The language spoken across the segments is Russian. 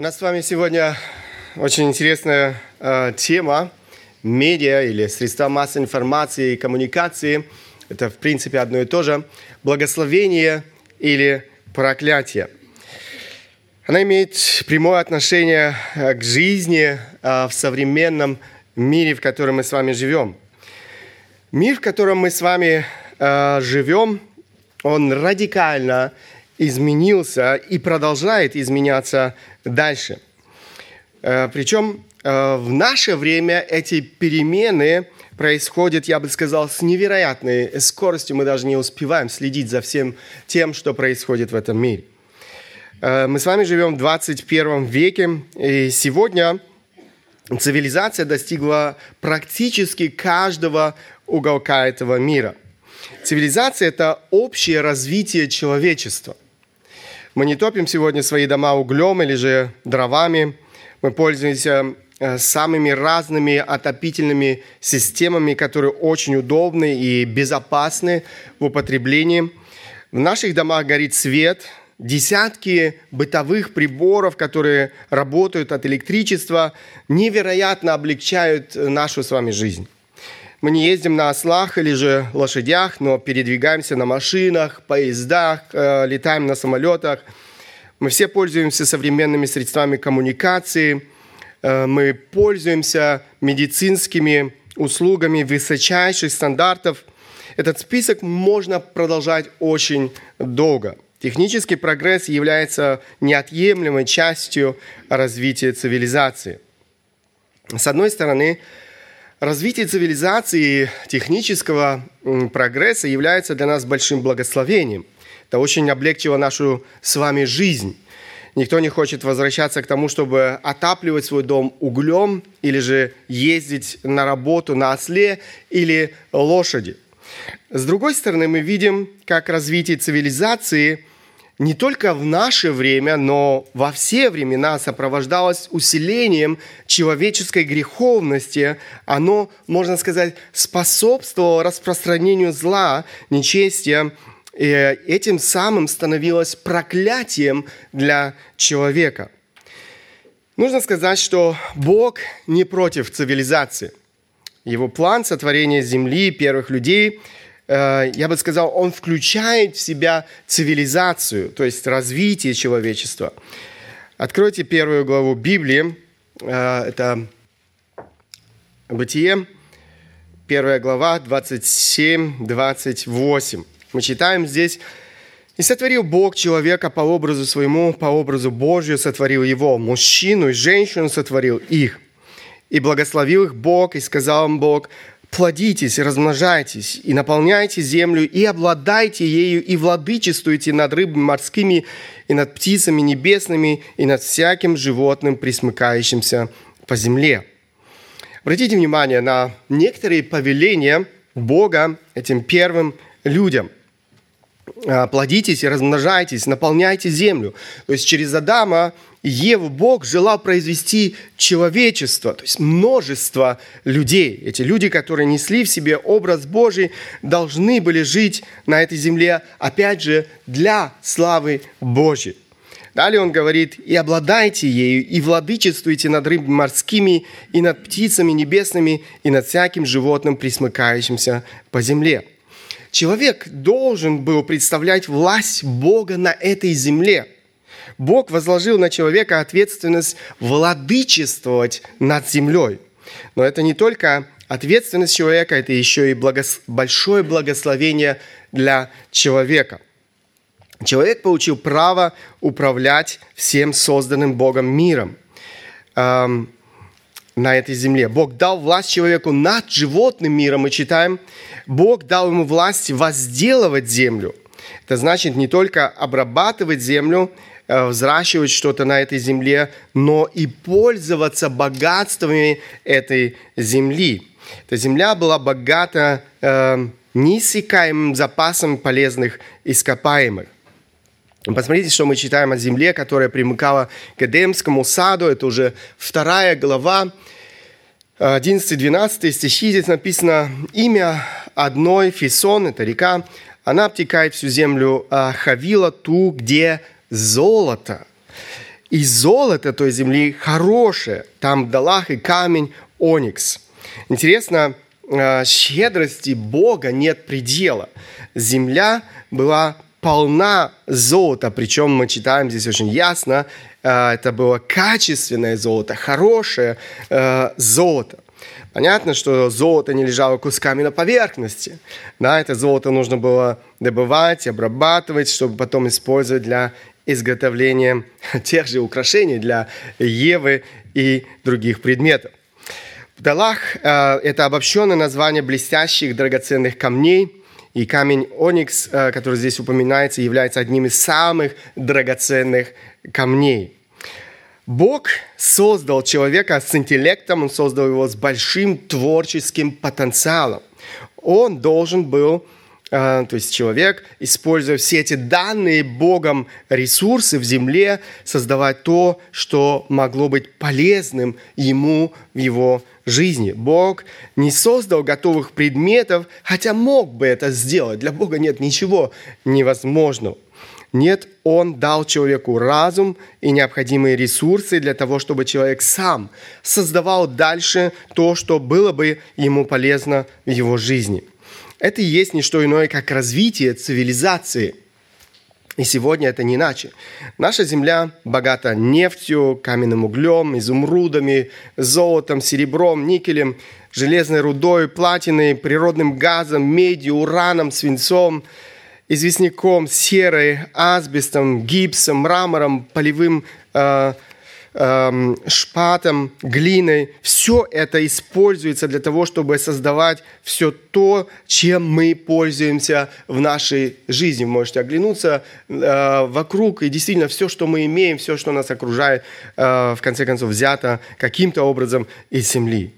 У нас с вами сегодня очень интересная э, тема медиа или средства массовой информации и коммуникации. Это, в принципе, одно и то же. Благословение или проклятие. Она имеет прямое отношение э, к жизни э, в современном мире, в котором мы с вами живем. Мир, в котором мы с вами э, живем, он радикально изменился и продолжает изменяться дальше. Э, Причем э, в наше время эти перемены происходят, я бы сказал, с невероятной скоростью. Мы даже не успеваем следить за всем тем, что происходит в этом мире. Э, Мы с вами живем в 21 веке, и сегодня цивилизация достигла практически каждого уголка этого мира. Цивилизация – это общее развитие человечества – мы не топим сегодня свои дома углем или же дровами. Мы пользуемся э, самыми разными отопительными системами, которые очень удобны и безопасны в употреблении. В наших домах горит свет, десятки бытовых приборов, которые работают от электричества, невероятно облегчают нашу с вами жизнь. Мы не ездим на ослах или же лошадях, но передвигаемся на машинах, поездах, э, летаем на самолетах. Мы все пользуемся современными средствами коммуникации. Э, мы пользуемся медицинскими услугами высочайших стандартов. Этот список можно продолжать очень долго. Технический прогресс является неотъемлемой частью развития цивилизации. С одной стороны, Развитие цивилизации технического прогресса является для нас большим благословением. Это очень облегчило нашу с вами жизнь. Никто не хочет возвращаться к тому, чтобы отапливать свой дом углем или же ездить на работу на осле или лошади. С другой стороны, мы видим, как развитие цивилизации не только в наше время, но во все времена сопровождалось усилением человеческой греховности. Оно, можно сказать, способствовало распространению зла, нечестия, и этим самым становилось проклятием для человека. Нужно сказать, что Бог не против цивилизации. Его план сотворения земли, первых людей – я бы сказал, он включает в себя цивилизацию, то есть развитие человечества. Откройте первую главу Библии, э, это Бытие, первая глава, 27-28. Мы читаем здесь, «И сотворил Бог человека по образу своему, по образу Божию сотворил его, мужчину и женщину сотворил их. И благословил их Бог, и сказал им Бог, плодитесь, размножайтесь и наполняйте землю, и обладайте ею, и владычествуйте над рыбами морскими, и над птицами небесными, и над всяким животным, присмыкающимся по земле». Обратите внимание на некоторые повеления Бога этим первым людям – плодитесь и размножайтесь, наполняйте землю. То есть через Адама и Еву Бог желал произвести человечество, то есть множество людей. Эти люди, которые несли в себе образ Божий, должны были жить на этой земле, опять же, для славы Божьей. Далее он говорит, «И обладайте ею, и владычествуйте над рыбами морскими, и над птицами небесными, и над всяким животным, присмыкающимся по земле». Человек должен был представлять власть Бога на этой земле. Бог возложил на человека ответственность владычествовать над землей. Но это не только ответственность человека, это еще и благос... большое благословение для человека. Человек получил право управлять всем созданным Богом миром на этой земле. Бог дал власть человеку над животным миром. Мы читаем Бог дал ему власть возделывать землю. Это значит не только обрабатывать землю, э, взращивать что-то на этой земле, но и пользоваться богатствами этой земли. Эта земля была богата э, неиссякаемым запасом полезных ископаемых. Посмотрите, что мы читаем о земле, которая примыкала к Эдемскому саду. Это уже вторая глава, 11-12 стихи. Здесь написано имя одной Фисон, это река, она обтекает всю землю а Хавила, ту, где золото. И золото той земли хорошее. Там долах и камень оникс. Интересно, э, щедрости Бога нет предела. Земля была полна золота, причем мы читаем здесь очень ясно, э, это было качественное золото, хорошее э, золото. Понятно, что золото не лежало кусками на поверхности. Да, это золото нужно было добывать, обрабатывать, чтобы потом использовать для изготовления тех же украшений для Евы и других предметов. Далах э, – это обобщенное название блестящих драгоценных камней, и камень оникс, э, который здесь упоминается, является одним из самых драгоценных камней. Бог создал человека с интеллектом, он создал его с большим творческим потенциалом. Он должен был а, то есть человек, используя все эти данные Богом ресурсы в земле, создавать то, что могло быть полезным ему в его жизни. Бог не создал готовых предметов, хотя мог бы это сделать. Для Бога нет ничего невозможного. Нет, Он дал человеку разум и необходимые ресурсы для того, чтобы человек сам создавал дальше то, что было бы ему полезно в его жизни – это и есть не что иное, как развитие цивилизации. И сегодня это не иначе. Наша земля богата нефтью, каменным углем, изумрудами, золотом, серебром, никелем, железной рудой, платиной, природным газом, медью, ураном, свинцом, известняком, серой, асбестом, гипсом, мрамором, полевым э, Эм, шпатом, глиной. Все это используется для того, чтобы создавать все то, чем мы пользуемся в нашей жизни. Вы можете оглянуться э, вокруг, и действительно все, что мы имеем, все, что нас окружает, э, в конце концов, взято каким-то образом из земли.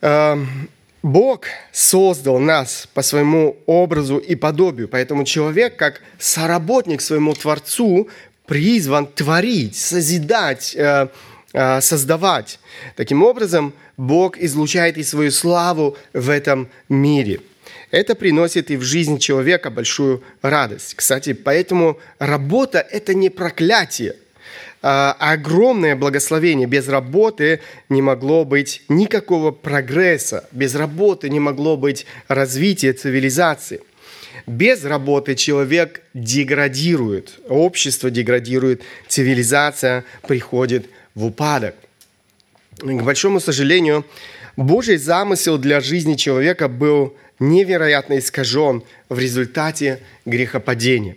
Эм, Бог создал нас по своему образу и подобию, поэтому человек, как соработник своему Творцу, призван творить, созидать, э, э, создавать. Таким образом, Бог излучает и свою славу в этом мире. Это приносит и в жизнь человека большую радость. Кстати, поэтому работа – это не проклятие, а огромное благословение. Без работы не могло быть никакого прогресса, без работы не могло быть развития цивилизации. Без работы человек деградирует, общество деградирует, цивилизация приходит в упадок. К большому сожалению, Божий замысел для жизни человека был невероятно искажен в результате грехопадения.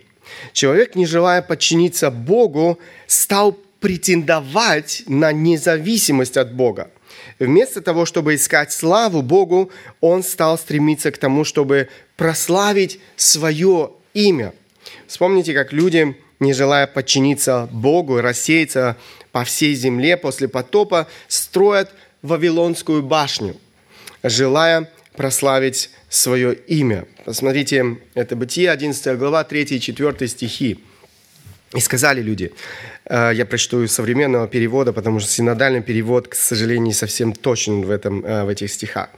Человек, не желая подчиниться Богу, стал претендовать на независимость от Бога. Вместо того, чтобы искать славу Богу, он стал стремиться к тому, чтобы прославить свое имя. Вспомните, как люди, не желая подчиниться Богу рассеяться по всей земле после потопа, строят Вавилонскую башню, желая прославить свое имя. Посмотрите, это Бытие, 11 глава, 3 и 4 стихи. И сказали люди, э, я прочту из современного перевода, потому что синодальный перевод, к сожалению, не совсем точен в, этом, э, в этих стихах.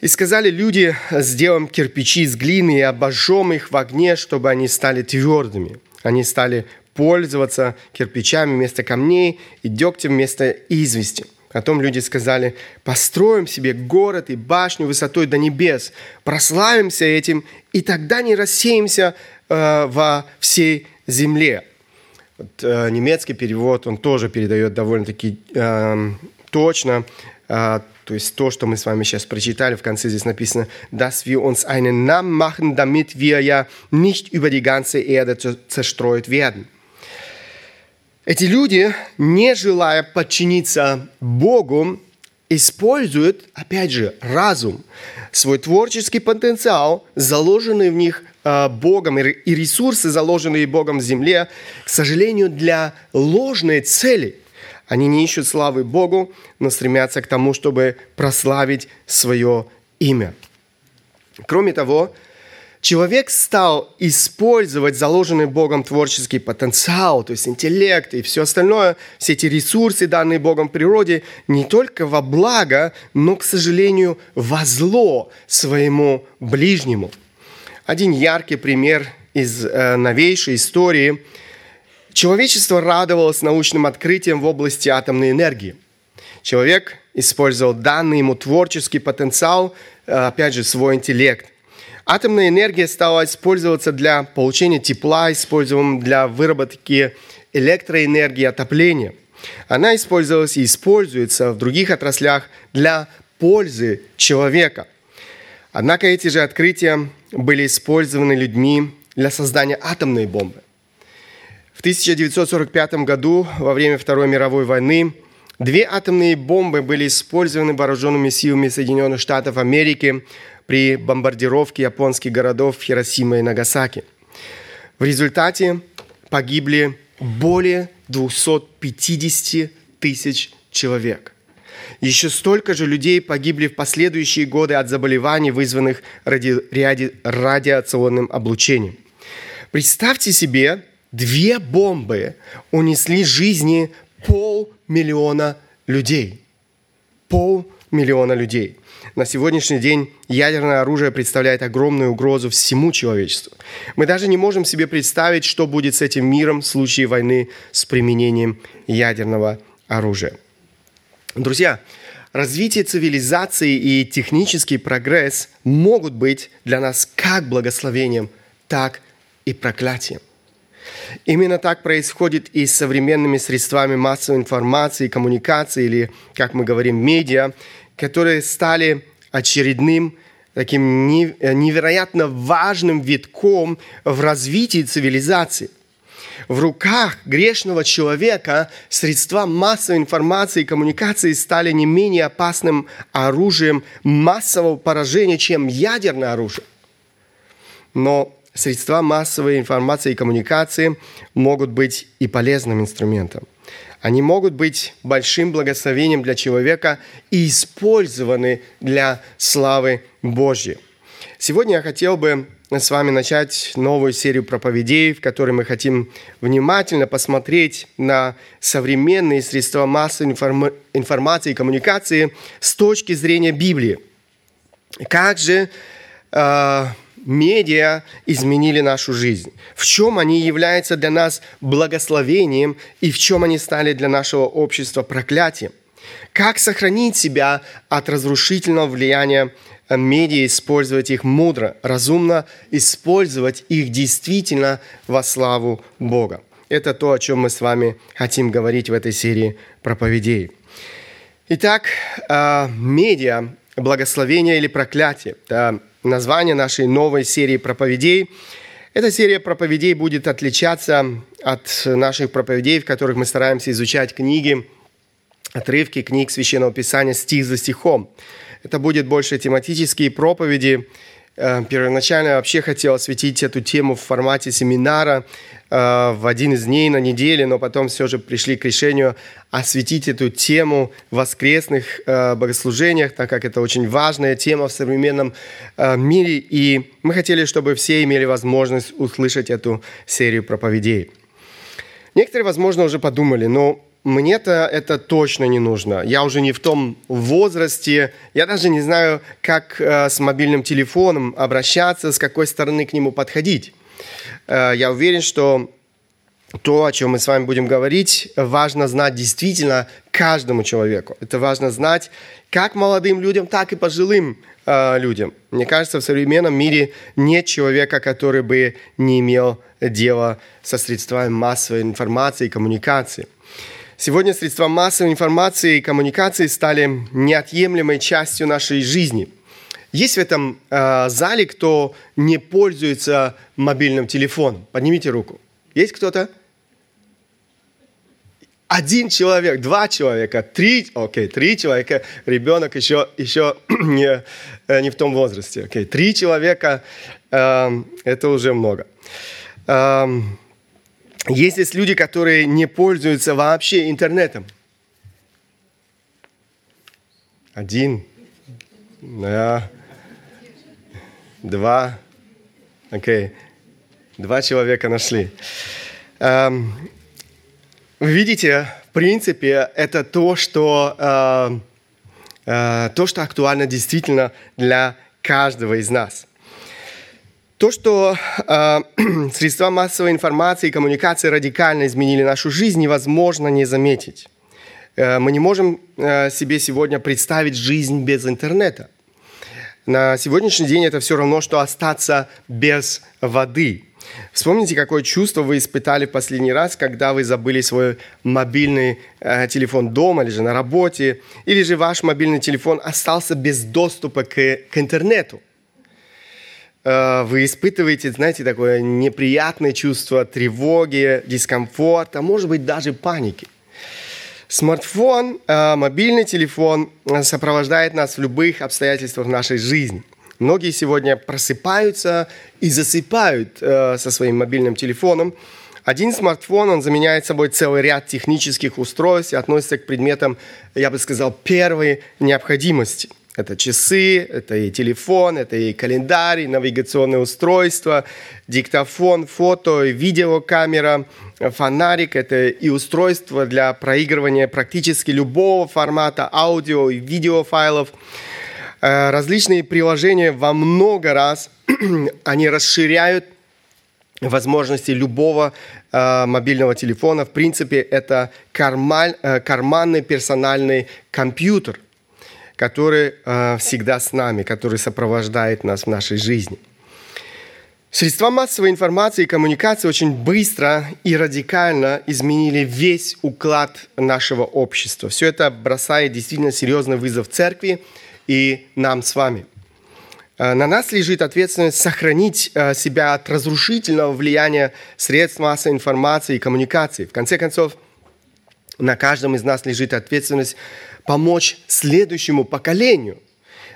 И сказали люди, сделаем кирпичи из глины и обожжем их в огне, чтобы они стали твердыми. Они стали пользоваться кирпичами вместо камней и дегтем вместо извести. Потом люди сказали, построим себе город и башню высотой до небес, прославимся этим, и тогда не рассеемся э, во всей земле. Вот, э, немецкий перевод, он тоже передает довольно-таки э, точно э, то есть то, что мы с вами сейчас прочитали, в конце здесь написано, dass wir uns einen Namen machen, damit wir ja nicht über die ganze Erde zerstreut werden. Эти люди, не желая подчиниться Богу, используют, опять же, разум, свой творческий потенциал, заложенный в них э, Богом, и ресурсы, заложенные Богом в земле, к сожалению, для ложной цели – они не ищут славы Богу, но стремятся к тому, чтобы прославить свое имя. Кроме того, человек стал использовать заложенный Богом творческий потенциал, то есть интеллект и все остальное, все эти ресурсы, данные Богом природе, не только во благо, но, к сожалению, во зло своему ближнему. Один яркий пример из э, новейшей истории – Человечество радовалось научным открытиям в области атомной энергии. Человек использовал данный ему творческий потенциал, э, опять же, свой интеллект. Атомная энергия стала использоваться для получения тепла, используемым для выработки электроэнергии, отопления. Она использовалась и используется в других отраслях для пользы человека. Однако эти же открытия были использованы людьми для создания атомной бомбы. В 1945 году, во время Второй мировой войны, две атомные бомбы были использованы вооруженными силами Соединенных Штатов Америки при бомбардировке японских городов Хиросима и Нагасаки. В результате погибли более 250 тысяч человек. Еще столько же людей погибли в последующие годы от заболеваний, вызванных ради, ради, радиационным облучением. Представьте себе, две бомбы унесли жизни полмиллиона людей. Полмиллиона людей. На сегодняшний день ядерное оружие представляет огромную угрозу всему человечеству. Мы даже не можем себе представить, что будет с этим миром в случае войны с применением ядерного оружия. Друзья, развитие цивилизации и технический прогресс могут быть для нас как благословением, так и проклятием. Именно так происходит и с современными средствами массовой информации, коммуникации или, как мы говорим, медиа, которые стали очередным таким невероятно важным витком в развитии цивилизации. В руках грешного человека средства массовой информации и коммуникации стали не менее опасным оружием массового поражения, чем ядерное оружие. Но средства массовой информации и коммуникации могут быть и полезным инструментом. Они могут быть большим благословением для человека и использованы для славы Божьей. Сегодня я хотел бы с вами начать новую серию проповедей, в которой мы хотим внимательно посмотреть на современные средства массовой информации и коммуникации с точки зрения Библии. Как же э, медиа изменили нашу жизнь? В чем они являются для нас благословением и в чем они стали для нашего общества проклятием? Как сохранить себя от разрушительного влияния медиа, использовать их мудро, разумно, использовать их действительно во славу Бога? Это то, о чем мы с вами хотим говорить в этой серии проповедей. Итак, а, медиа, благословение или проклятие – название нашей новой серии проповедей. Эта серия проповедей будет отличаться от наших проповедей, в которых мы стараемся изучать книги, отрывки книг Священного Писания стих за стихом. Это будет больше тематические проповеди. Э, первоначально вообще хотел осветить эту тему в формате семинара э, в один из дней на неделе, но потом все же пришли к решению осветить эту тему в воскресных э, богослужениях, так как это очень важная тема в современном мире, и мы хотели, чтобы все имели возможность услышать эту серию проповедей. Некоторые, возможно, уже подумали, но мне-то это точно не нужно. Я уже не в том возрасте. Я даже не знаю, как э, с мобильным телефоном обращаться, с какой стороны к нему подходить. Э, я уверен, что то, о чем мы с вами будем говорить, важно знать действительно каждому человеку. Это важно знать как молодым людям, так и пожилым э, людям. Мне кажется, в современном мире нет человека, который бы не имел дела со средствами массовой информации и коммуникации. Сегодня средства массовой информации и коммуникации стали неотъемлемой частью нашей жизни. Есть в этом э, зале, кто не пользуется мобильным телефоном? Поднимите руку. Есть кто-то? Один человек, два человека, три, окей, три человека, ребенок еще, еще не, э, не в том возрасте, окей, три человека, э, это уже много. Э, есть здесь люди, которые не пользуются вообще интернетом. Один, да, два, окей, два человека нашли. Эм, видите, в принципе, это то, что, э, э, то, что актуально действительно для каждого из нас. То, что э, средства массовой информации и коммуникации радикально изменили нашу жизнь, невозможно не заметить. Э, мы не можем э, себе сегодня представить жизнь без интернета. На сегодняшний день это все равно, что остаться без воды. Вспомните, какое чувство вы испытали в последний раз, когда вы забыли свой мобильный э, телефон дома или же на работе, или же ваш мобильный телефон остался без доступа к, к интернету. Э, вы испытываете, знаете, такое неприятное чувство тревоги, дискомфорта, может быть, даже паники. Смартфон, э, мобильный телефон э, сопровождает нас в любых обстоятельствах нашей жизни. Многие сегодня просыпаются и засыпают со своим мобильным телефоном. Один смартфон, он заменяет собой целый ряд технических устройств и относится к предметам, я бы сказал, первой необходимости. Это часы, это и телефон, это и календарь, и навигационное устройство, диктофон, фото, и видеокамера, фонарик. Это и устройство для проигрывания практически любого формата аудио и видеофайлов. Э, различные приложения во много раз они расширяют возможности любого э, мобильного телефона. В принципе, это кармаль, э, карманный персональный компьютер – который э, всегда с нами, который сопровождает нас в нашей жизни. Средства массовой информации и коммуникации очень быстро и радикально изменили весь уклад нашего общества. Все это бросает действительно серьезный вызов церкви и нам с вами. Э, на нас лежит ответственность сохранить э, себя от разрушительного влияния средств массовой информации и коммуникации. В конце концов, на каждом из нас лежит ответственность помочь следующему поколению,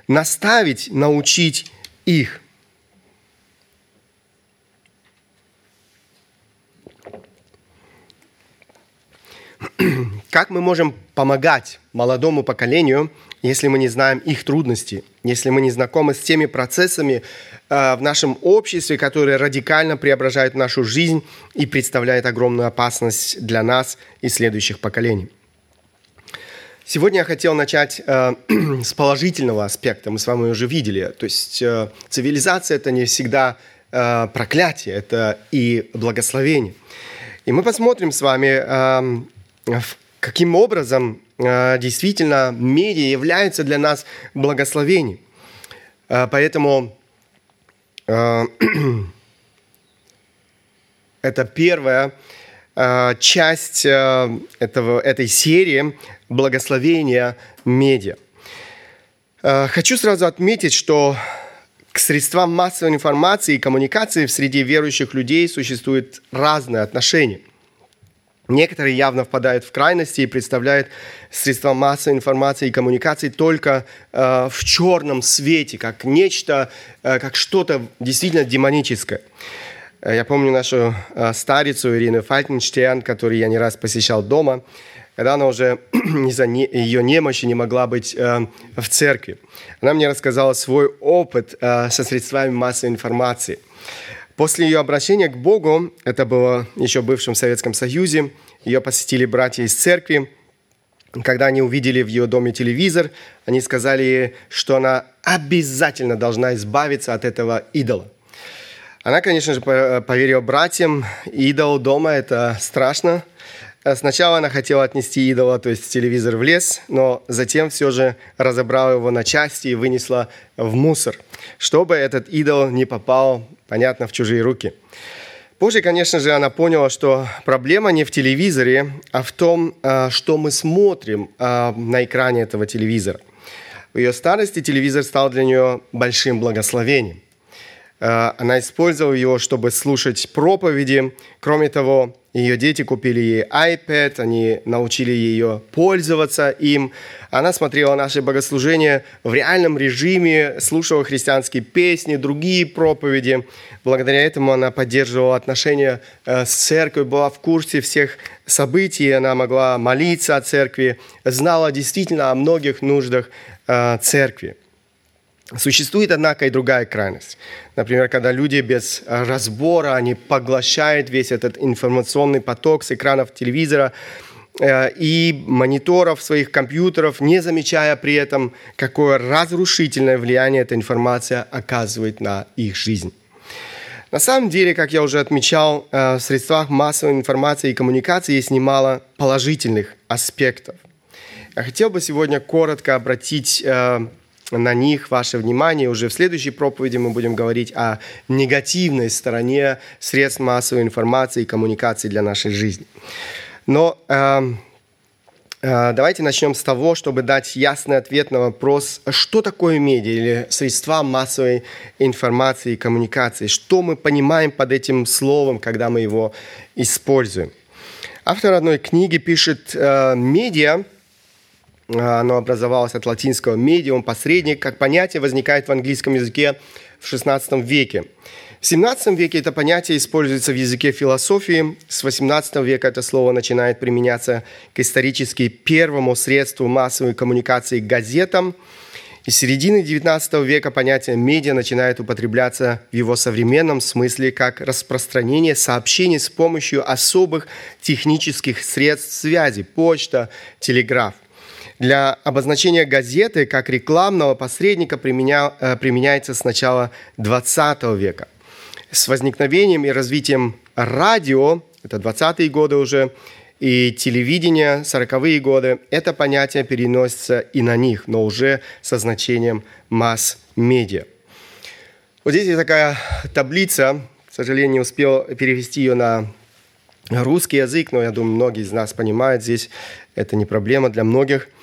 наставить, научить их. Как мы можем помогать молодому поколению, если мы не знаем их трудности, если мы не знакомы с теми процессами э, в нашем обществе, которые радикально преображают нашу жизнь и представляют огромную опасность для нас и следующих поколений? Сегодня я хотел начать э, с положительного аспекта. Мы с вами уже видели. То есть э, цивилизация это не всегда э, проклятие, это и благословение. И мы посмотрим с вами, э, каким образом э, действительно медиа является для нас благословением. Э, поэтому э, это первое Э, часть э, этого, этой серии благословения медиа. Э, хочу сразу отметить, что к средствам массовой информации и коммуникации в среде верующих людей существуют разные отношения. Некоторые явно впадают в крайности и представляют средства массовой информации и коммуникации только э, в черном свете, как нечто, э, как что-то действительно демоническое. Э, я помню нашу э, старицу Ирину Фальтенштерн, которую я не раз посещал дома, когда она уже из-за ее немощи не могла быть э, в церкви. Она мне рассказала свой опыт со средствами массовой информации. После ее обращения к Богу, это было еще в бывшем Советском Союзе, ее посетили братья из церкви. Когда они увидели в ее доме телевизор, они сказали ей, что она обязательно должна избавиться от этого идола – она, конечно же, поверила братьям. Идол дома – это страшно. Сначала она хотела отнести идола, то есть телевизор, в лес, но затем все же разобрала его на части и вынесла в мусор, чтобы этот идол не попал, понятно, в чужие руки. Позже, конечно же, она поняла, что проблема не в телевизоре, а в том, а, что мы смотрим а, на экране этого телевизора. В ее старости телевизор стал для нее большим благословением – Э, она использовала его, чтобы слушать проповеди. Кроме того, ее дети купили ей iPad, они научили ее пользоваться им. Она смотрела наши богослужения в реальном режиме, слушала христианские песни, другие проповеди. Благодаря этому она поддерживала отношения э, с церковью, была в курсе всех событий, она могла молиться о церкви, знала действительно о многих нуждах э, церкви. Существует, однако, и другая крайность. Например, когда люди без разбора, они поглощают весь этот информационный поток с экранов телевизора э, и мониторов своих компьютеров, не замечая при этом, какое разрушительное влияние эта информация оказывает на их жизнь. На самом деле, как я уже отмечал, в средствах массовой информации и коммуникации есть немало положительных аспектов. Я хотел бы сегодня коротко обратить на них ваше внимание. Уже в следующей проповеди мы будем говорить о негативной стороне средств массовой информации и коммуникации для нашей жизни. Но э, э, давайте начнем с того, чтобы дать ясный ответ на вопрос, что такое медиа или средства массовой информации и коммуникации, что мы понимаем под этим словом, когда мы его используем. Автор одной книги пишет, э, медиа оно образовалось от латинского «медиум», «посредник», как понятие возникает в английском языке в XVI веке. В XVII веке это понятие используется в языке философии. С XVIII века это слово начинает применяться к исторически первому средству массовой коммуникации – газетам. И с середины XIX века понятие «медиа» начинает употребляться в его современном смысле как распространение сообщений с помощью особых технических средств связи – почта, телеграф. Для обозначения газеты как рекламного посредника применя, э, применяется с начала XX века. С возникновением и развитием радио, это 20-е годы уже, и телевидения, 40-е годы, это понятие переносится и на них, но уже со значением масс-медиа. Вот здесь есть такая таблица, к сожалению, не успел перевести ее на русский язык, но я думаю, многие из нас понимают здесь, это не проблема для многих –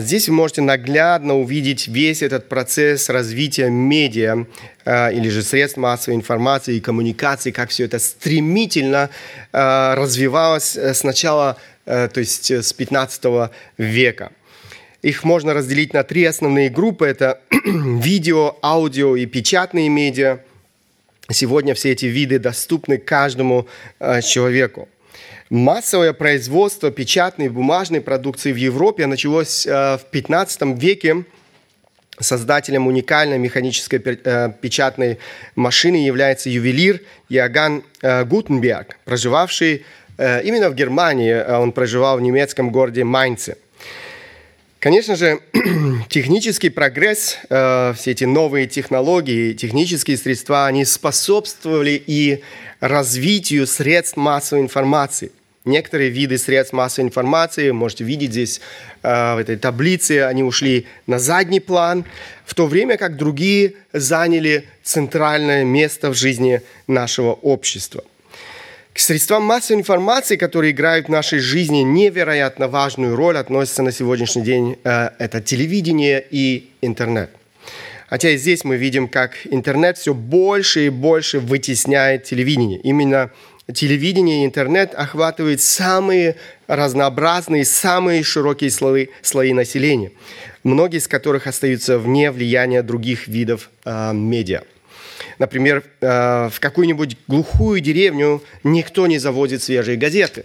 здесь вы можете наглядно увидеть весь этот процесс развития медиа а, или же средств массовой информации и коммуникации, как все это стремительно а, развивалось э, сначала, э, то есть э, с 15 века. Их можно разделить на три основные группы. Это видео, аудио и печатные медиа. Сегодня все эти виды доступны каждому человеку. Массовое производство печатной бумажной продукции в Европе началось э, в 15 веке. Создателем уникальной механической э, печатной машины является ювелир Иоганн э, Гутенберг, проживавший именно в Германии. Он проживал в немецком городе Майнце. Конечно же, технический прогресс, все эти новые технологии, технические средства, они способствовали и развитию средств массовой информации. Некоторые виды средств массовой информации, можете видеть здесь э, в этой таблице, они ушли на задний план, в то время как другие заняли центральное место в жизни нашего общества. К средствам массовой информации, которые играют в нашей жизни невероятно важную роль, относятся на сегодняшний день э, это телевидение и интернет. Хотя и здесь мы видим, как интернет все больше и больше вытесняет телевидение. Именно телевидение и интернет охватывают самые разнообразные, самые широкие слои, слои населения, многие из которых остаются вне влияния других видов э, медиа. Например, э, в какую-нибудь глухую деревню никто не заводит свежие газеты,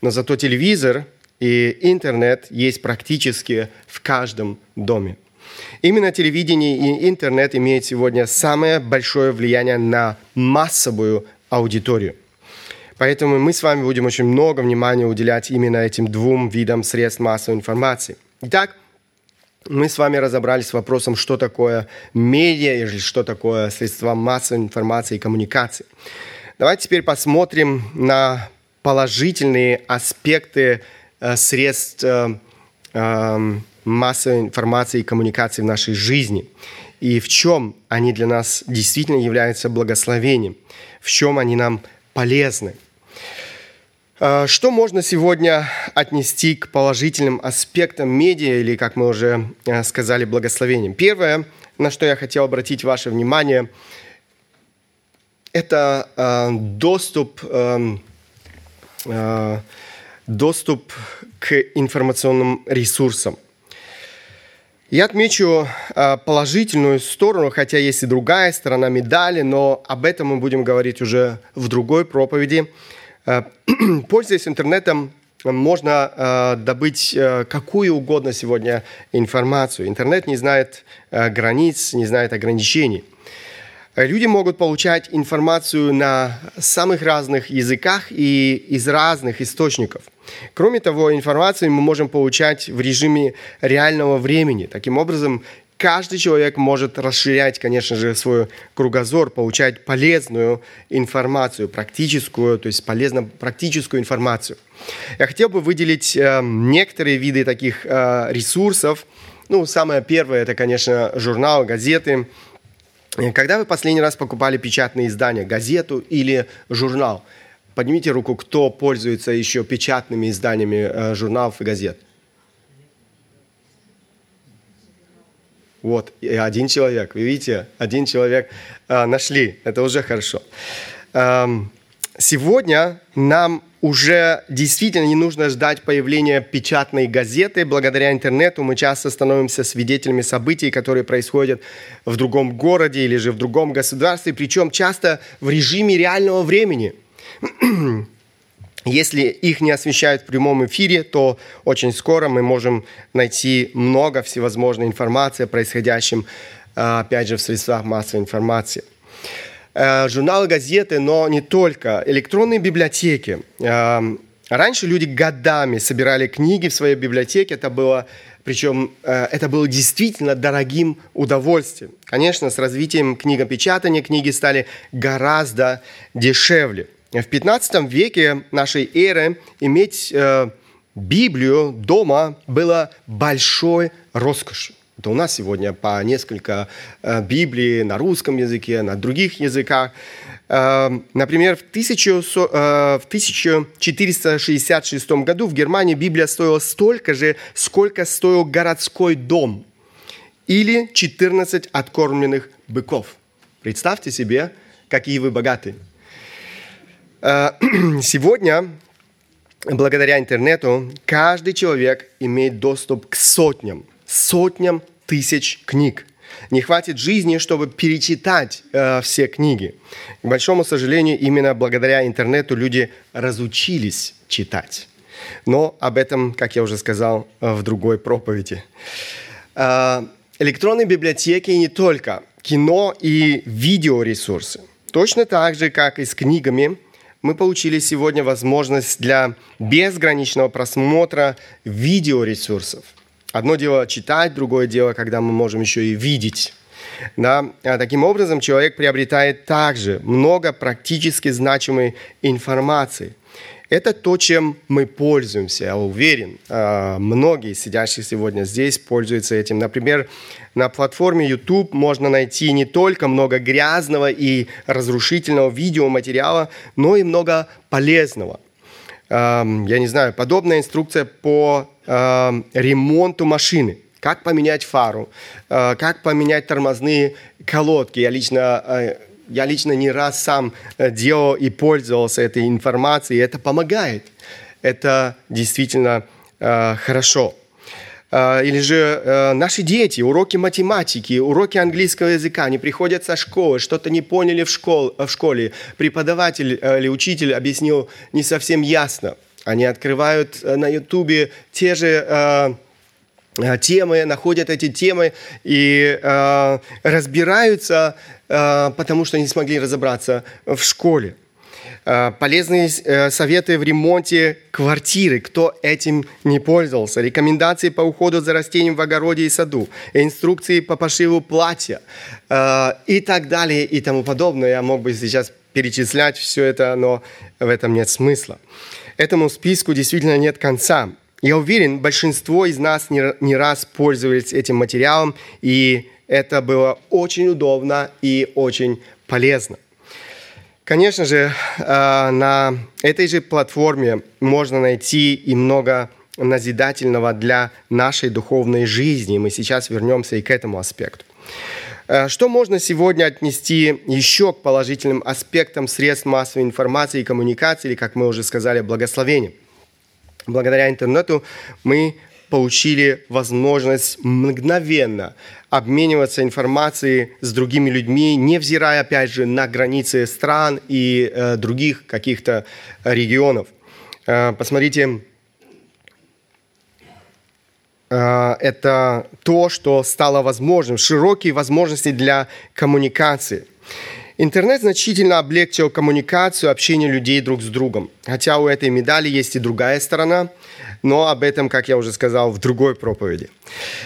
но зато телевизор и интернет есть практически в каждом доме. Именно телевидение и интернет имеют сегодня самое большое влияние на массовую аудиторию – Поэтому мы с вами будем очень много внимания уделять именно этим двум видам средств массовой информации. Итак, мы с вами разобрались с вопросом, что такое медиа или что такое средства массовой информации и коммуникации. Давайте теперь посмотрим на положительные аспекты э, средств э, э, массовой информации и коммуникации в нашей жизни. И в чем они для нас действительно являются благословением, в чем они нам полезны. Э, что можно сегодня отнести к положительным аспектам медиа или, как мы уже э, сказали, благословением? Первое, на что я хотел обратить ваше внимание, это э, доступ, эм, доступ к информационным ресурсам. Я отмечу положительную сторону, хотя есть и другая сторона медали, но об этом мы будем говорить уже в другой проповеди – пользуясь интернетом, можно э, добыть э, какую угодно сегодня информацию. Интернет не знает границ, не знает ограничений. Люди могут получать информацию на самых разных языках и из разных источников. Кроме того, информацию мы можем получать в режиме реального времени. Таким образом, каждый человек может расширять, конечно же, свой кругозор, получать полезную информацию, практическую, то есть полезно практическую информацию. Я хотел бы выделить э, некоторые виды таких э, ресурсов. Ну, самое первое, это, конечно, журнал, газеты. Когда вы последний раз покупали печатные издания, газету или журнал? Поднимите руку, кто пользуется еще печатными изданиями э, журналов и газет. Вот, и один человек, вы видите, один человек э, нашли, это уже хорошо. Эм, сегодня нам уже действительно не нужно ждать появления печатной газеты. Благодаря интернету мы часто становимся свидетелями событий, которые происходят в другом городе или же в другом государстве, причем часто в режиме реального времени – если их не освещают в прямом эфире, то очень скоро мы можем найти много всевозможной информации о происходящем, а, опять же, в средствах массовой информации. Э, журналы, газеты, но не только. Электронные библиотеки. Э, раньше люди годами собирали книги в своей библиотеке. Это было причем э, это было действительно дорогим удовольствием. Конечно, с развитием книгопечатания книги стали гораздо дешевле. В 15 веке нашей эры иметь э, Библию дома было большой роскошью. Это у нас сегодня по несколько э, Библий на русском языке, на других языках. Э, например, в, 1000, э, в 1466 году в Германии Библия стоила столько же, сколько стоил городской дом или 14 откормленных быков. Представьте себе, какие вы богатые. Э, сегодня, благодаря интернету, каждый человек имеет доступ к сотням, сотням тысяч книг. Не хватит жизни, чтобы перечитать э, все книги. К большому сожалению, именно благодаря интернету люди разучились читать. Но об этом, как я уже сказал, э, в другой проповеди. Э, электронные библиотеки не только кино и видеоресурсы. Точно так же, как и с книгами, мы получили сегодня возможность для безграничного просмотра видеоресурсов. Одно дело читать, другое дело, когда мы можем еще и видеть. Да? А таким образом, человек приобретает также много практически значимой информации. Это то, чем мы пользуемся, я уверен. А, многие сидящие сегодня здесь пользуются этим. Например, на платформе YouTube можно найти не только много грязного и разрушительного видеоматериала, но и много полезного. Я не знаю, подобная инструкция по ремонту машины. Как поменять фару, а, как поменять тормозные колодки. Я лично а, я лично не раз сам э, делал и пользовался этой информацией, это помогает. Это действительно э, хорошо. Э, или же э, наши дети, уроки математики, уроки английского языка, они приходят со школы, что-то не поняли в, школ, в школе, преподаватель э, или учитель объяснил не совсем ясно. Они открывают э, на ютубе те же... Э, э темы, находят эти темы и э, разбираются Э, потому что не смогли разобраться в школе. Э, полезные э, советы в ремонте квартиры, кто этим не пользовался. Рекомендации по уходу за растением в огороде и саду. Инструкции по пошиву платья и так далее и тому подобное. Я мог бы сейчас перечислять все это, но в этом нет смысла. Этому списку действительно нет конца. Я уверен, большинство из нас не, не раз пользовались этим материалом и это было очень удобно и очень полезно. Конечно же, э, на этой же платформе можно найти и много назидательного для нашей духовной жизни. Мы сейчас вернемся и к этому аспекту. Э, что можно сегодня отнести еще к положительным аспектам средств массовой информации и коммуникации, или, как мы уже сказали, благословениям? Благодаря интернету мы получили возможность мгновенно обмениваться информацией с другими людьми, невзирая, опять же, на границы стран и э, других каких-то регионов. Э, посмотрите, э, это то, что стало возможным, широкие возможности для коммуникации. Интернет значительно облегчил коммуникацию, общение людей друг с другом. Хотя у этой медали есть и другая сторона, но об этом, как я уже сказал, в другой проповеди.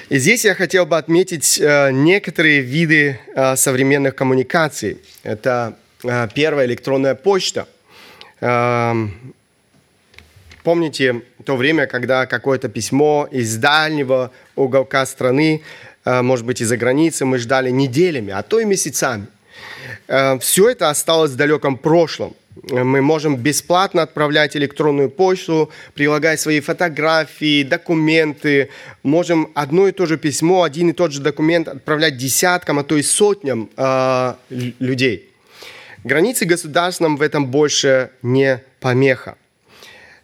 И здесь я хотел бы отметить э, некоторые виды э, современных коммуникаций. Это э, первая электронная почта. Эм, помните то время, когда какое-то письмо из дальнего уголка страны, может быть, из-за границы, мы ждали неделями, а то и месяцами – Все это осталось в далеком прошлом. Мы можем бесплатно отправлять электронную почту, прилагая свои фотографии, документы. Можем одно и то же письмо, один и тот же документ отправлять десяткам, а то и сотням э, людей. Границы государств нам в этом больше не помеха.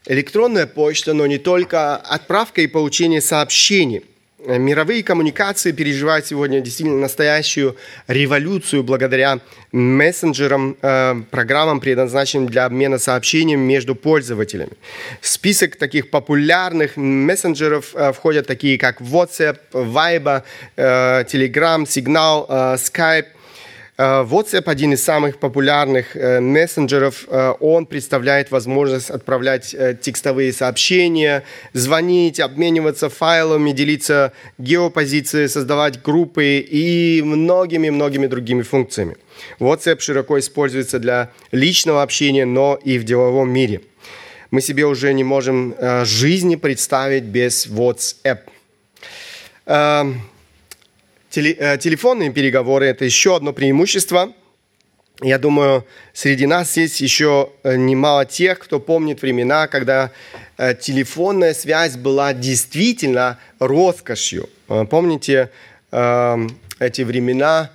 Электронная почта, но не только отправка и получение сообщений – Э, мировые коммуникации переживают сегодня действительно настоящую революцию благодаря мессенджерам, э, программам, предназначенным для обмена сообщениями между пользователями. В список таких популярных мессенджеров э, входят такие, как WhatsApp, Viber, Telegram, Signal, Skype, Э, WhatsApp один из самых популярных э, мессенджеров. Э, он представляет возможность отправлять текстовые сообщения, звонить, обмениваться файлами, делиться геопозицией, создавать группы и многими-многими другими функциями. WhatsApp широко используется для личного общения, но и в деловом мире. Мы себе уже не можем жизни представить без WhatsApp. Эм, Теле, э, телефонные переговоры – это еще одно преимущество. Я думаю, среди нас есть еще э, немало тех, кто помнит времена, когда э, телефонная связь была действительно роскошью. Помните эти времена?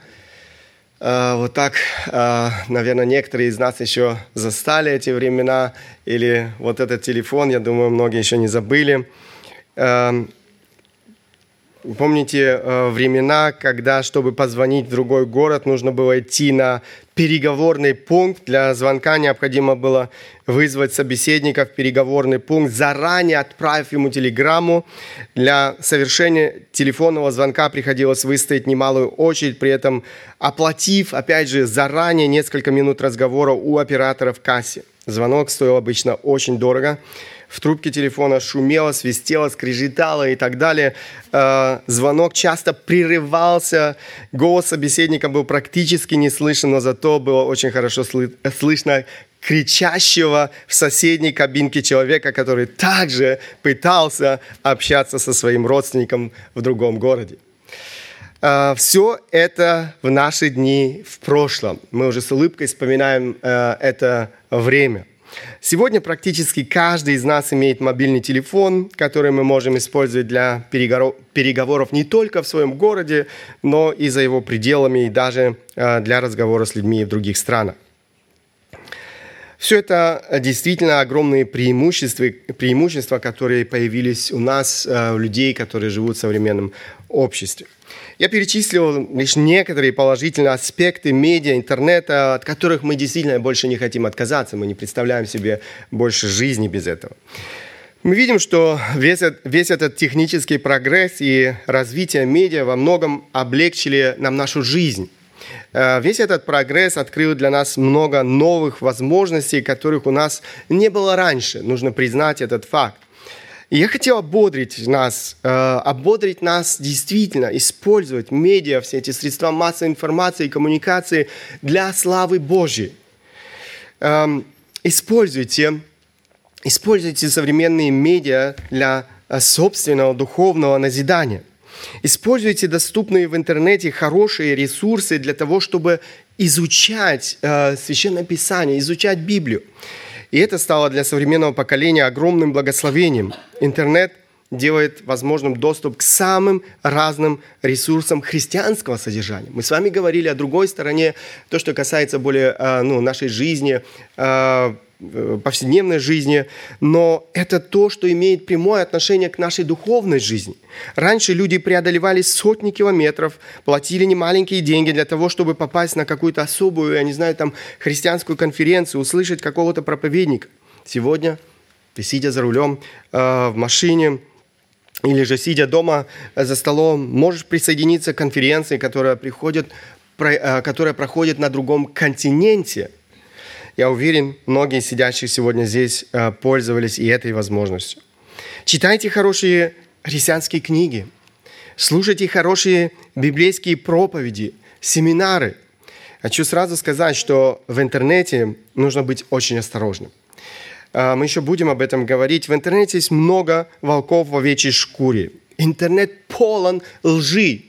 Вот так, наверное, некоторые из нас еще застали эти времена, или вот этот телефон, я думаю, многие еще не забыли. Помните э, времена, когда, чтобы позвонить в другой город, нужно было идти на переговорный пункт. Для звонка необходимо было вызвать собеседника в переговорный пункт, заранее отправив ему телеграмму. Для совершения телефонного звонка приходилось выстоять немалую очередь, при этом оплатив, опять же, заранее несколько минут разговора у оператора в кассе. Звонок стоил обычно очень дорого в трубке телефона шумело, свистело, скрежетало и так далее. Э, звонок часто прерывался, голос собеседника был практически не слышен, но зато было очень хорошо слышно кричащего в соседней кабинке человека, который также пытался общаться со своим родственником в другом городе. Э, все это в наши дни в прошлом. Мы уже с улыбкой вспоминаем uh, это время. Сегодня практически каждый из нас имеет мобильный телефон, который мы можем использовать для переговоров не только в своем городе, но и за его пределами, и даже э, для разговора с людьми в других странах. Все это действительно огромные преимущества, преимущества, которые появились у нас, э, у людей, которые живут в современном обществе. Я перечислил лишь некоторые положительные аспекты медиа, интернета, от которых мы действительно больше не хотим отказаться. Мы не представляем себе больше жизни без этого. Мы видим, что весь, весь этот технический прогресс и развитие медиа во многом облегчили нам нашу жизнь. Э, весь этот прогресс открыл для нас много новых возможностей, которых у нас не было раньше. Нужно признать этот факт. Я хотел ободрить нас, э, ободрить нас действительно использовать медиа, все эти средства массовой информации и коммуникации для славы Божьей. Эм, используйте, используйте современные медиа для э, собственного духовного назидания. Используйте доступные в интернете хорошие ресурсы для того, чтобы изучать э, Священное Писание, изучать Библию. И это стало для современного поколения огромным благословением. Интернет делает возможным доступ к самым разным ресурсам христианского содержания. Мы с вами говорили о другой стороне, то, что касается более э, ну, нашей жизни, э, Э, повседневной жизни, но это то, что имеет прямое отношение к нашей духовной жизни. Раньше люди преодолевали сотни километров, платили немаленькие деньги для того, чтобы попасть на какую-то особую, я не знаю, там, христианскую конференцию, услышать какого-то проповедника. Сегодня ты, сидя за рулем э, в машине, или же сидя дома за столом, можешь присоединиться к конференции, которая приходит э, которая проходит на другом континенте. Я уверен, многие сидящие сегодня здесь э, пользовались и этой возможностью. Читайте хорошие христианские книги, слушайте хорошие библейские проповеди, семинары. Хочу сразу сказать, что в интернете нужно быть очень осторожным. Э, мы еще будем об этом говорить. В интернете есть много волков в овечьей шкуре. Интернет полон лжи.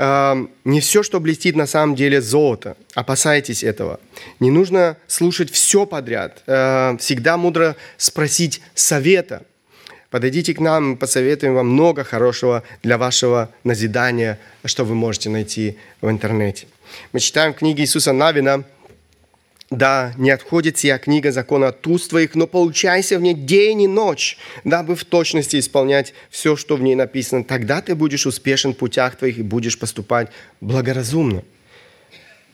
Эм, не все, что блестит, на самом деле золото. Опасайтесь этого. Не нужно слушать все подряд. Э, всегда мудро спросить совета. Подойдите к нам, мы посоветуем вам много хорошего для вашего назидания, что вы можете найти в интернете. Мы читаем книги Иисуса Навина – да, не отходит сия книга закона от уст твоих, но получайся в ней день и ночь, дабы в точности исполнять все, что в ней написано. Тогда ты будешь успешен в путях твоих и будешь поступать благоразумно.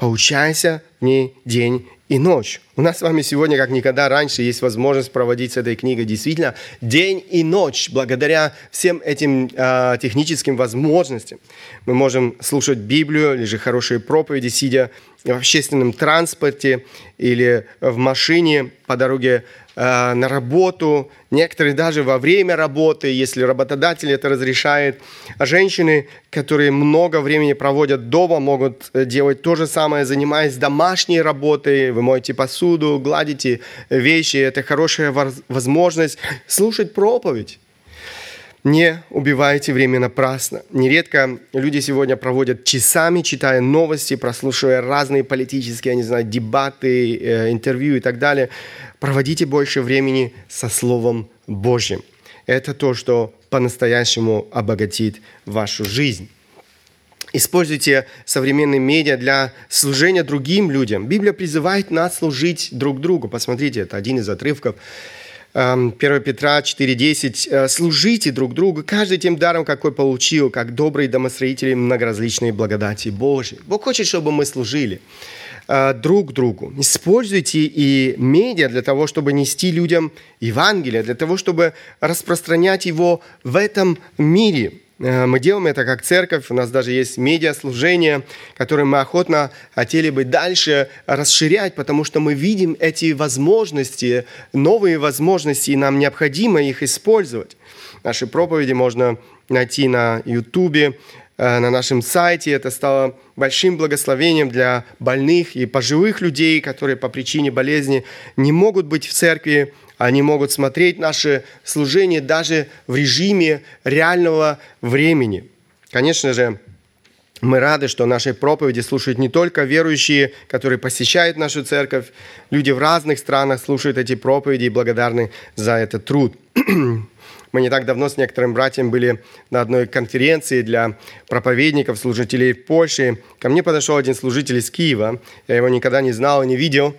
Получайся в ней день и ночь. У нас с вами сегодня, как никогда раньше, есть возможность проводить с этой книгой действительно день и ночь. Благодаря всем этим э, техническим возможностям мы можем слушать Библию или же хорошие проповеди, сидя в общественном транспорте или в машине по дороге на работу, некоторые даже во время работы, если работодатель это разрешает. А женщины, которые много времени проводят дома, могут э, делать то же самое, занимаясь домашней работой. Вы моете посуду, гладите вещи. Это хорошая возможность слушать проповедь. Не убивайте время напрасно. Нередко люди сегодня проводят часами, читая новости, прослушивая разные политические, я не знаю, дебаты, э, интервью и так далее. Проводите больше времени со Словом Божьим. Это то, что по-настоящему обогатит вашу жизнь. Используйте современные медиа для служения другим людям. Библия призывает нас служить друг другу. Посмотрите, это один из отрывков 1 Петра 4.10. «Э, «Служите друг другу, каждый тем даром, какой получил, как добрые домостроители многоразличные благодати Божьей». Бог хочет, чтобы мы служили э, друг другу. Используйте и медиа для того, чтобы нести людям Евангелие, для того, чтобы распространять его в этом мире – мы делаем это как церковь, у нас даже есть медиаслужение, которое мы охотно хотели бы дальше расширять, потому что мы видим эти возможности, новые возможности, и нам необходимо их использовать. Наши проповеди можно найти на YouTube, э, на нашем сайте. Это стало большим благословением для больных и пожилых людей, которые по причине болезни не могут быть в церкви, они могут смотреть наше служение даже в режиме реального времени. Конечно же, мы рады, что наши проповеди слушают не только верующие, которые посещают нашу церковь. Люди в разных странах слушают эти проповеди и благодарны за этот труд. Мы не так давно с некоторым братьям были на одной конференции для проповедников, служителей в Польше. Ко мне подошел один служитель из Киева. Я его никогда не знал и не видел.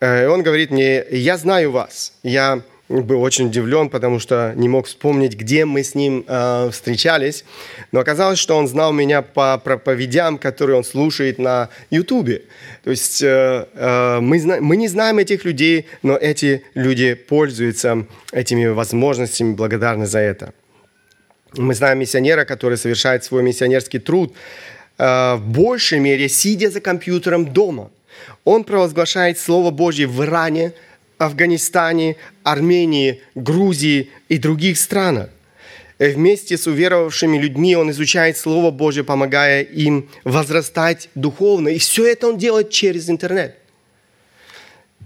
Э, и он говорит мне, я знаю вас. Я был очень удивлен, потому что не мог вспомнить, где мы с ним э, встречались. Но оказалось, что он знал меня по проповедям, которые он слушает на Ютубе. То есть э, э, мы, зна- мы не знаем этих людей, но эти люди пользуются этими возможностями, благодарны за это. Мы знаем миссионера, который совершает свой миссионерский труд э, в большей мере, сидя за компьютером дома – он провозглашает Слово Божье в Иране, Афганистане, Армении, Грузии и других странах. И вместе с уверовавшими людьми он изучает Слово Божье, помогая им возрастать духовно. И все это он делает через интернет.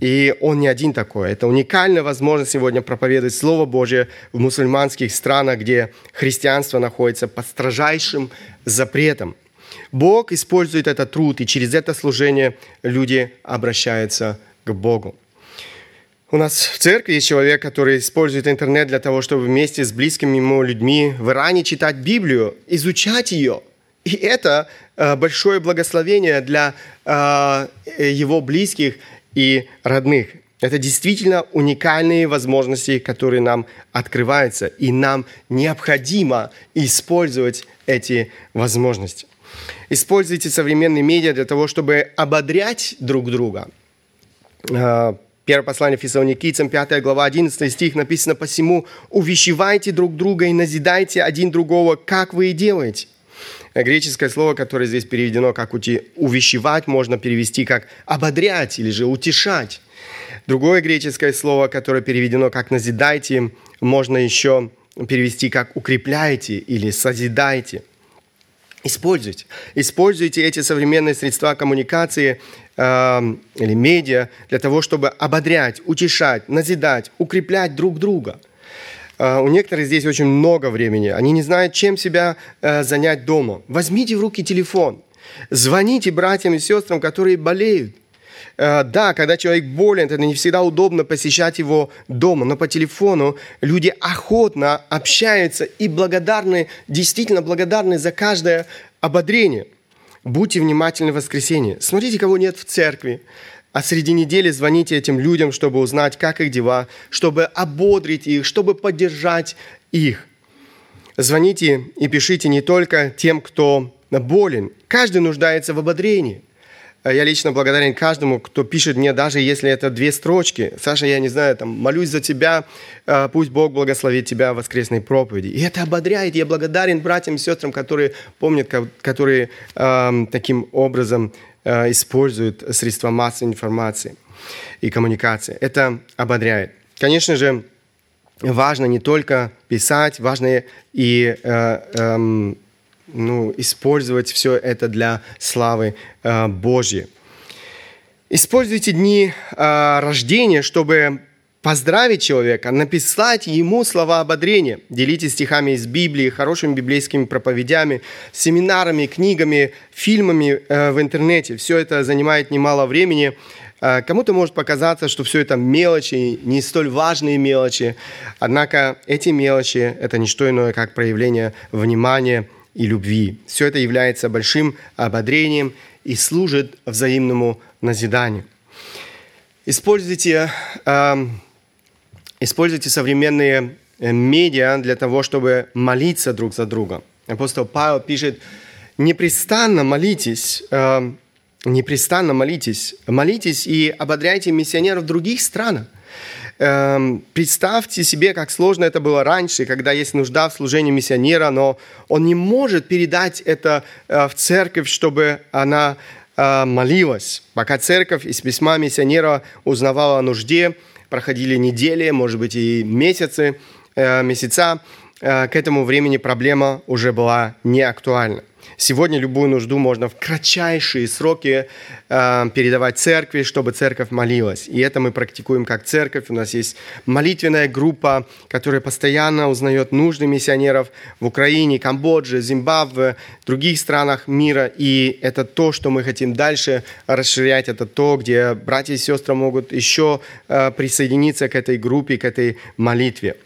И он не один такой. Это уникальная возможность сегодня проповедовать Слово Божье в мусульманских странах, где христианство находится под строжайшим запретом. Бог использует этот труд, и через это служение люди обращаются к Богу. У нас в церкви есть человек, который использует интернет для того, чтобы вместе с близкими ему людьми в Иране читать Библию, изучать ее. И это э, большое благословение для э, его близких и родных. Это действительно уникальные возможности, которые нам открываются, и нам необходимо использовать эти возможности. Используйте современные медиа для того, чтобы ободрять друг друга. А, первое послание Фессалоникийцам, 5 глава, 11 стих написано «Посему увещевайте друг друга и назидайте один другого, как вы и делаете». Греческое слово, которое здесь переведено как «увещевать», можно перевести как «ободрять» или же «утешать». Другое греческое слово, которое переведено как «назидайте», можно еще перевести как «укрепляйте» или «созидайте». Используйте. Используйте эти современные средства коммуникации э, или медиа для того, чтобы ободрять, утешать, назидать, укреплять друг друга. Э, у некоторых здесь очень много времени. Они не знают, чем себя э, занять дома. Возьмите в руки телефон. Звоните братьям и сестрам, которые болеют. Э, да, когда человек болен, это не всегда удобно посещать его дома, но по телефону люди охотно общаются и благодарны, действительно благодарны за каждое ободрение. Будьте внимательны в воскресенье. Смотрите, кого нет в церкви. А среди недели звоните этим людям, чтобы узнать, как их дела, чтобы ободрить их, чтобы поддержать их. Звоните и пишите не только тем, кто болен. Каждый нуждается в ободрении – я лично благодарен каждому, кто пишет мне, даже если это две строчки. Саша, я не знаю, там, молюсь за тебя, э, пусть Бог благословит тебя в воскресной проповеди. И это ободряет. Я благодарен братьям и сестрам, которые помнят, которые э, таким образом э, используют средства массовой информации и коммуникации. Это ободряет. Конечно же, важно не только писать, важно и э, э, ну, использовать все это для славы э, Божьей. Используйте дни э, рождения, чтобы поздравить человека, написать ему слова ободрения. Делитесь стихами из Библии, хорошими библейскими проповедями, семинарами, книгами, фильмами э, в интернете. Все это занимает немало времени. Э, кому-то может показаться, что все это мелочи, не столь важные мелочи. Однако эти мелочи – это не что иное, как проявление внимания – и любви. Все это является большим ободрением и служит взаимному назиданию. Используйте, э, используйте современные э, медиа для того, чтобы молиться друг за друга. Апостол Павел пишет, непрестанно молитесь, э, непрестанно молитесь, молитесь и ободряйте миссионеров других странах. Эм, представьте себе, как сложно это было раньше, когда есть нужда в служении миссионера, но он не может передать это э, в церковь, чтобы она э, молилась. Пока церковь из письма миссионера узнавала о нужде, проходили недели, может быть и месяцы, э, месяца, к этому времени проблема уже была не актуальна. Сегодня любую нужду можно в кратчайшие сроки э, передавать церкви, чтобы церковь молилась. И это мы практикуем как церковь. У нас есть молитвенная группа, которая постоянно узнает нужды миссионеров в Украине, Камбодже, Зимбабве, других странах мира. И это то, что мы хотим дальше расширять. Это то, где братья и сестры могут еще э, присоединиться к этой группе, к этой молитве.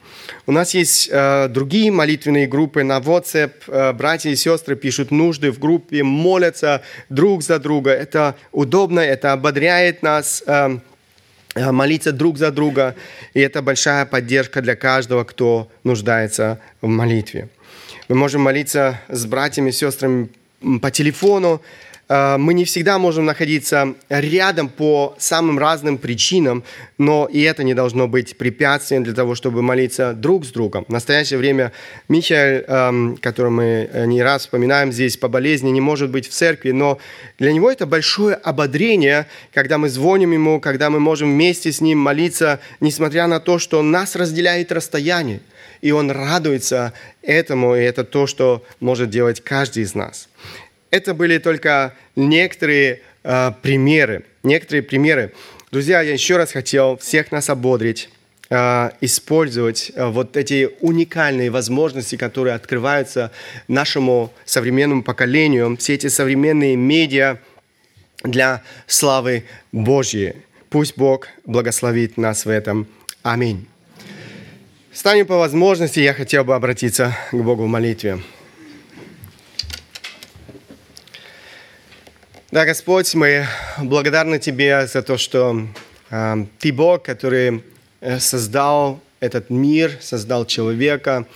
У нас есть э, другие молитвенные группы на WhatsApp. Э, братья и сестры пишут нужды в группе, молятся друг за друга. Это удобно, это ободряет нас э, э, молиться друг за друга. И это большая поддержка для каждого, кто нуждается в молитве. Мы можем молиться с братьями и сестрами по телефону, мы не всегда можем находиться рядом по самым разным причинам, но и это не должно быть препятствием для того, чтобы молиться друг с другом. В настоящее время Михаил, эм, которого мы э, не раз вспоминаем здесь по болезни, не может быть в церкви, но для него это большое ободрение, когда мы звоним ему, когда мы можем вместе с ним молиться, несмотря на то, что нас разделяет расстояние. И он радуется этому, и это то, что может делать каждый из нас. Это были только некоторые э, примеры. Некоторые примеры. Друзья, я еще раз хотел всех нас ободрить, э, использовать э, вот эти уникальные возможности, которые открываются нашему современному поколению, все эти современные медиа для славы Божьей. Пусть Бог благословит нас в этом. Аминь. Станем по возможности, я хотел бы обратиться к Богу в молитве. Да, Господь, мы благодарны Тебе за то, что э, Ты Бог, который э, создал этот мир, создал человека,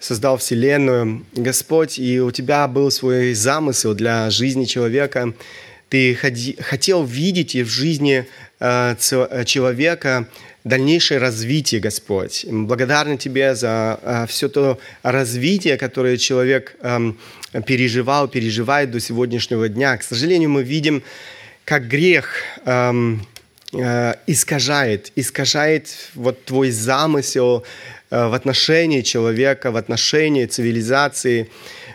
создал Вселенную. Господь, и у Тебя был свой замысел для жизни человека. Ты ходи, хотел видеть в жизни э, человека дальнейшее развитие, Господь. Мы благодарны Тебе за э, все то развитие, которое человек переживал, переживает до сегодняшнего дня. К сожалению, мы видим, как грех э, искажает, искажает вот Твой замысел э, в отношении человека, в отношении цивилизации.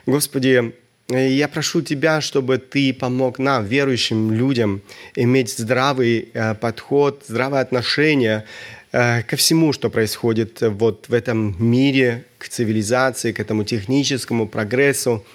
Господи, я прошу Тебя, чтобы Ты помог нам, верующим людям, иметь здравый э, подход, здравое отношение э, ко всему, что происходит вот в этом мире, к цивилизации, к этому техническому прогрессу.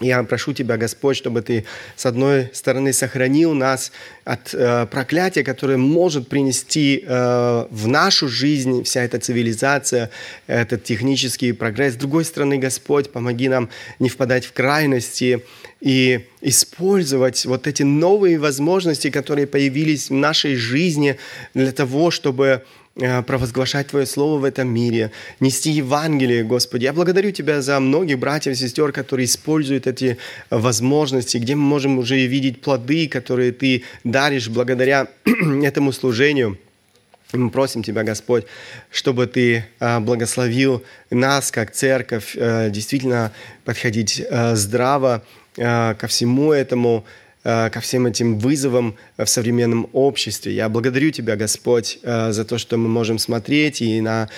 Я прошу Тебя, Господь, чтобы Ты, с одной стороны, сохранил нас от э, проклятия, которое может принести э, в нашу жизнь вся эта цивилизация, этот технический прогресс. С другой стороны, Господь, помоги нам не впадать в крайности и использовать вот эти новые возможности, которые появились в нашей жизни для того, чтобы провозглашать Твое Слово в этом мире, нести Евангелие, Господи. Я благодарю Тебя за многих братьев и сестер, которые используют эти возможности, где мы можем уже видеть плоды, которые Ты даришь благодаря этому служению. Мы просим Тебя, Господь, чтобы Ты э, благословил нас, как церковь, э, действительно подходить здраво ко всему этому, Э, ко всем этим вызовам в современном обществе. Я благодарю Тебя, Господь, э, за то, что мы можем смотреть и на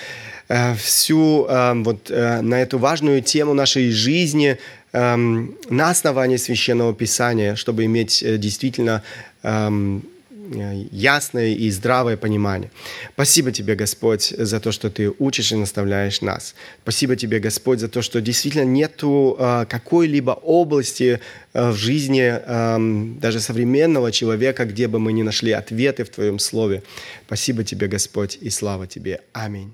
э, всю вот на эту важную тему нашей жизни эм, на основании священного писания, чтобы иметь действительно эм, Э, ясное и здравое понимание. Спасибо Тебе, Господь, за то, что Ты учишь и наставляешь нас. Спасибо Тебе, Господь, за то, что действительно нету э, какой-либо области э, в жизни э, даже современного человека, где бы мы не нашли ответы в Твоем Слове. Спасибо Тебе, Господь, и слава Тебе. Аминь.